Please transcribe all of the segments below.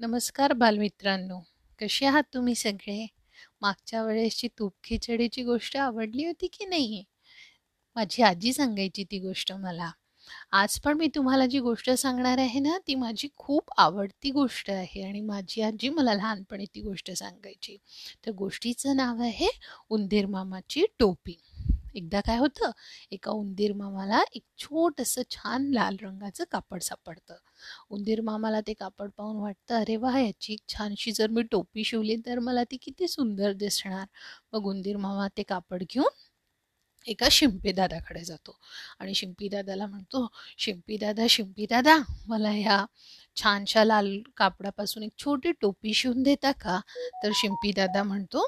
नमस्कार बालमित्रांनो. कसे आहात तुम्ही सगळे? मागच्या वेळेसची तूप खिचडीची गोष्ट आवडली होती की नाही माझी आजी सांगायची ती गोष्ट मला. आज पण मी तुम्हाला जी गोष्ट सांगणार आहे ना ती माझी खूप आवडती गोष्ट आहे आणि माझी आजी मला लहानपणी ती गोष्ट सांगायची. त्या गोष्टीचं नाव आहे उंदीर मामाची टोपी. एकदा काय होतं एका उंदीर मामाला एक छोटंसं छान लाल रंगाचं कापड सापडतं. उंदीर मामाला ते कापड पाहून वाटतं अरे वा याची एक छानशी जर मी टोपी शिवली तर मला ती किती सुंदर दिसणार. मग उंदीर मामा ते कापड घेऊन एका शिंपीदादाकडे जातो आणि शिंपीदादाला म्हणतो शिंपीदादा शिंपीदादा मला ह्या छानशा लाल कापडापासून एक छोटी टोपी शिवून देता का? तर शिंपीदादा म्हणतो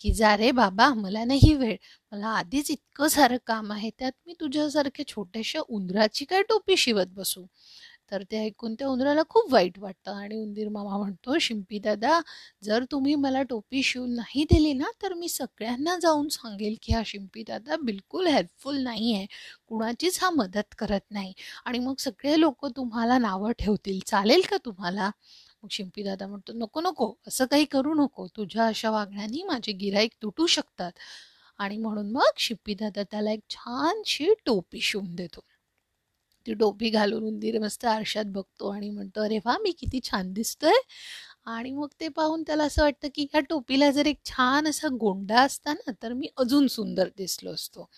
की जा रे बाबा मला नाही वेळ. मला आधीच इतकं सारं काम आहे त्यात मी तुझ्यासारख्या छोट्याशा उंदराची काय टोपी शिवत बसू? तर ते ऐकून त्या उंदराला खूप वाईट वाटतं आणि उंदीर मामा म्हणतो शिंपी दादा जर तुम्ही मला टोपी शिवून नाही दिली ना तर मी सगळ्यांना जाऊन सांगेल की हा शिंपी दादा बिलकुल हेल्पफुल नाही आहे. कुणाचीच हा मदत करत नाही. आणि मग सगळे लोक तुम्हाला नावं ठेवतील. चालेल का तुम्हाला? मग शिंपी दादा म्हणतो नको नको असं काही करू नको. तुझ्या अशा वागण्याने माझे गिराईक तुटू शकतात. आणि म्हणून मग शिंपी दादा त्याला एक छानशी टोपी शिवून देतो. ती टोपी घालून उंदीर मस्त आरशात बघतो आणि म्हणतो अरे वा मी किती छान दिसतोय. आणि मग ते पाहून त्याला असं वाटतं की ह्या टोपीला जर एक छान असा गोंडा असता ना तर मी अजून सुंदर दिसलो असतो.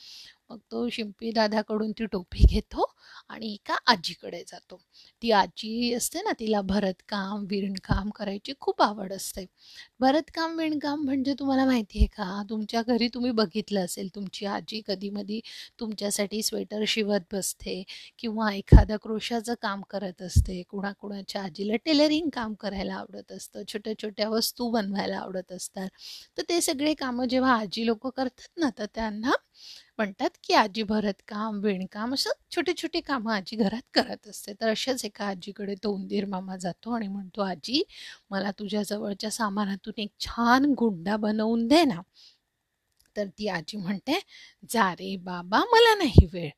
मग तो शिंपी दादाकडून ती टोपी घेतो आणि एका आजीकडे जातो. ती आजी असते ना तिला भरतकाम विणकाम करायची खूप आवड असते. भरतकाम विणकाम म्हणजे तुम्हाला माहिती आहे का? तुमच्या घरी तुम्ही बघितलं असेल तुमची आजी कधीमधी तुमच्यासाठी स्वेटर शिवत बसते किंवा एखादं क्रोशाचं काम करत असते. कुणाकुणाच्या आजीला टेलरिंग काम करायला आवडत असतं छोट्या छोट्या वस्तू बनवायला आवडत असतात. तर ते सगळे कामं जेव्हा आजी लोक करतात ना तर त्यांना म्हणतात की आजी भरतकाम विणकाम असं छोटे छोटे कामं आजी घरात करत असते. तर अशाच एका आजीकडे तो उंदीर मामा जातो आणि म्हणतो आजी मला तुझ्या जवळच्या सामानातून एक छान गुंडा बनवून दे ना. तर ती आजी म्हणते जा रे बाबा मला नाही वेळ.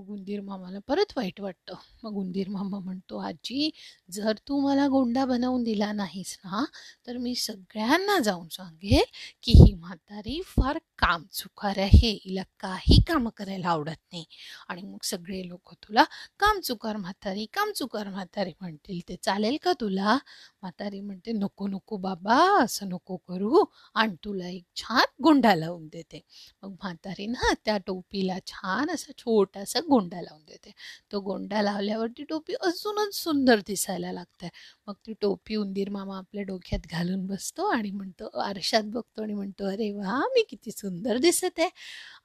मग उंदीर मामाला परत वाईट वाटतं. मग उंदीर मामा म्हणतो आजी जर तू मला गोंडा बनवून दिला नाहीस ना तर मी सगळ्यांना जाऊन सांगेल की ही म्हातारी फार काम चुकार आहे. हिला काही कामं करायला आवडत नाही. आणि मग सगळे लोक तुला काम चुकार म्हातारी काम चुकार म्हातारी म्हणतील. ते चालेल का तुला? म्हातारी म्हणते नको नको बाबा असं नको करू. आणि तुला एक छान गोंडा लावून देते. मग म्हातारी ना त्या टोपीला छान असा छोटासा गोंडा लावून देते. तो गोंडा लावल्यावर ती टोपी अजूनच सुंदर दिसायला लागते. मग ती टोपी उंदीर मामा आपल्या डोक्यात घालून बसतो आणि म्हणतो आरशात बघतो आणि म्हणतो अरे वा मी किती सुंदर दिसत. आहे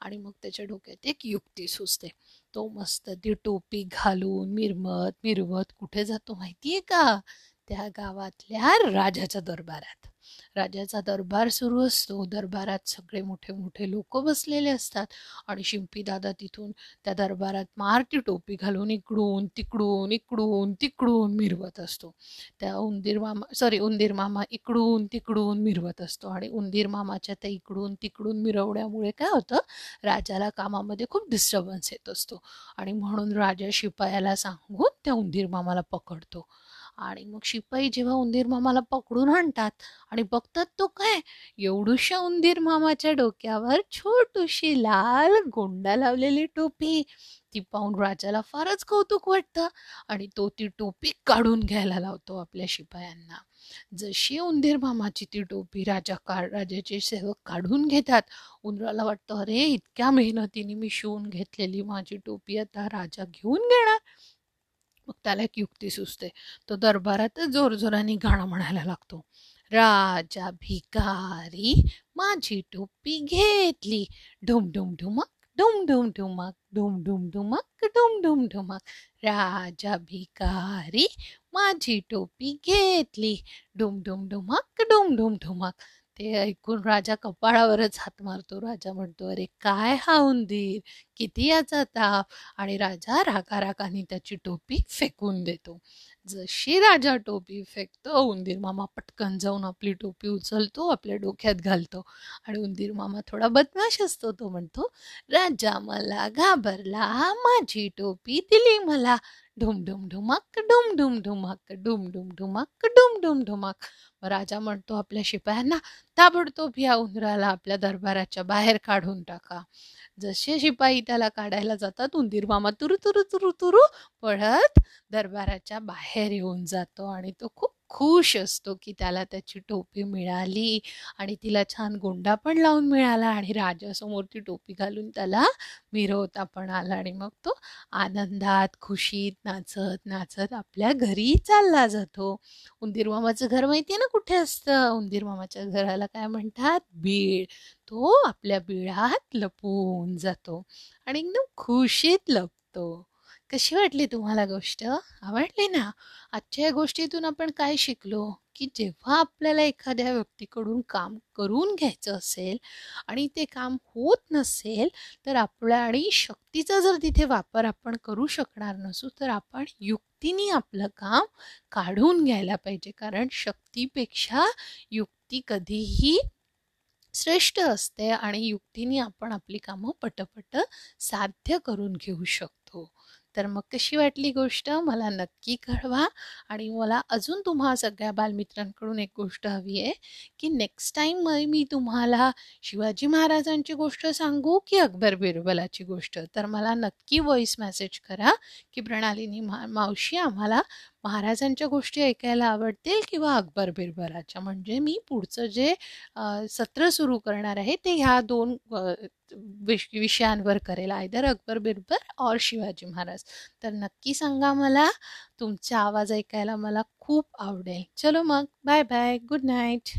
आणि मग त्याच्या डोक्यात एक युक्ती सुचते. तो मस्त ती टोपी घालून मिरमत मिरवत कुठे जातो माहिती आहे का? त्या गावातल्या राजाच्या दरबारात. राजाचा दरबार सुरू असतो. दरबारात सगळे मोठे मोठे लोक बसलेले असतात आणि शिंपी दादा तिथून त्या दरबारात मारती टोपी घालून इकडून तिकडून इकडून तिकडून मिरवत असतो. त्या उंदीर मामा सॉरी उंदीर मामा इकडून तिकडून मिरवत असतो आणि उंदीर मामाच्या त्या इकडून तिकडून मिरवण्यामुळे काय होतं? राजाला कामामध्ये खूप डिस्टर्बन्स येत असतो आणि म्हणून राजा शिपायाला सांगून त्या उंदीर मामाला पकडतो. आणि मग शिपाई जेव्हा उंदीर मामाला पकडून आणतात आणि बघतात तो काय एवढूशा उंदीर मामाच्या डोक्यावर छोटूशी लाल गोंडा लावलेली टोपी. ती पाहून राजाला फारच कौतुक वाटतं आणि तो ती टोपी काढून घ्यायला लावतो आपल्या शिपायांना. जशी उंदीर मामाची ती टोपी राजा का राजाचे सेवक काढून घेतात उंदराला वाटतं अरे इतक्या मेहनतीने मी शिवून घेतलेली माझी टोपी आता राजा घेऊन घेणार. मग त्याला एक युक्ती सुचते. तो दरबारातच जोरजोराने गाणं म्हणायला लागतो. राजा भिकारी माझी टोपी घेतली. ढुम ढुम ढुमक ढुम ढुम ढुमक ढुम ढुम ढुमक ढुम ढुम ढुमक. राजा भिकारी माझी टोपी घेतली. ढुम ढुम ढुमक ढुम ढुम ढुमक. ते ऐकून राजा कपाळावरच हात मारतो. राजा म्हणतो अरे काय हा उंदीर? किती याचा ताप? आणि राजा रागारागाने त्याची टोपी फेकून देतो. जशी राजा टोपी फेकतो उंदीर मामा पटकन जाऊन आपली टोपी उचलतो आपल्या डोक्यात घालतो. आणि उंदीर मामा थोडा बदमाश असतो. तो म्हणतो राजा मला घाबरला माझी टोपी दिली मला. ढुम ढुम ढुमाक डुम ढुम ढुमाक डुम ढुम ढुमाक डुम ढुम ढुमाक राजा म्हणतो आपल्या शिपायांना ताबडतोब या उंदराला आपल्या दरबाराच्या बाहेर काढून टाका. जसे शिपाई त्याला काढायला जातात उंदीर मामा तुरु तुरु तुरु तुरु पळत दरबाराच्या बाहेर येऊन जातो आणि तो खूप खुश असतो की त्याला त्याची टोपी मिळाली आणि तिला छान गोंडा पण लावून मिळाला आणि राजासमोर ती टोपी घालून त्याला मिरवता पण आला आणि मग तो आनंदात खुशीत नाचत नाचत आपल्या घरी चालला जातो. उंदीर मामाचं घर माहिती आहे ना कुठे असतं? उंदीर मामाच्या घराला काय म्हणतात? बीड. तो आपल्या बिळात लपून जातो आणि एकदम खुशीत लपतो. कशी वाटली तुम्हाला गोष्ट? आवडली ना? आजच्या या गोष्टीतून आपण काय शिकलो? की जेव्हा आपल्याला एखाद्या व्यक्तीकडून काम करून घ्यायचं असेल आणि ते काम होत नसेल तर आपल्या आणि शक्तीचा जर तिथे वापर आपण करू शकणार नसू तर आपण युक्तीने आपलं काम काढून घ्यायला पाहिजे. कारण शक्तीपेक्षा युक्ती कधीही श्रेष्ठ असते आणि युक्तीने आपण आपली कामं पटपट साध्य करून घेऊ शकतो. तर मग कशी वाटली गोष्ट? मला नक्की कळवा. आणि मला अजून तुम्हा सगळ्या बालमित्रांकडून एक गोष्ट हवी आहे की नेक्स्ट टाईम मी तुम्हाला शिवाजी महाराजांची गोष्ट सांगू की अकबर बिरबलाची गोष्ट? तर मला नक्की व्हॉइस मेसेज करा की प्रणालीनी मा मावशी आम्हाला महाराजांच्या गोष्टी ऐकायला आवडतील किंवा अकबर बिरबलाच्या. म्हणजे मी पुढचं जे सत्र सुरू करणार आहे ते ह्या दोन विश विषयांवर करेल आयदर अकबर बिरबर और शिवाजी महाराज. तर नक्की सांगा मला तुमचा आवाज ऐकायला मला खूप आवडेल. चलो मग बाय बाय गुड नाईट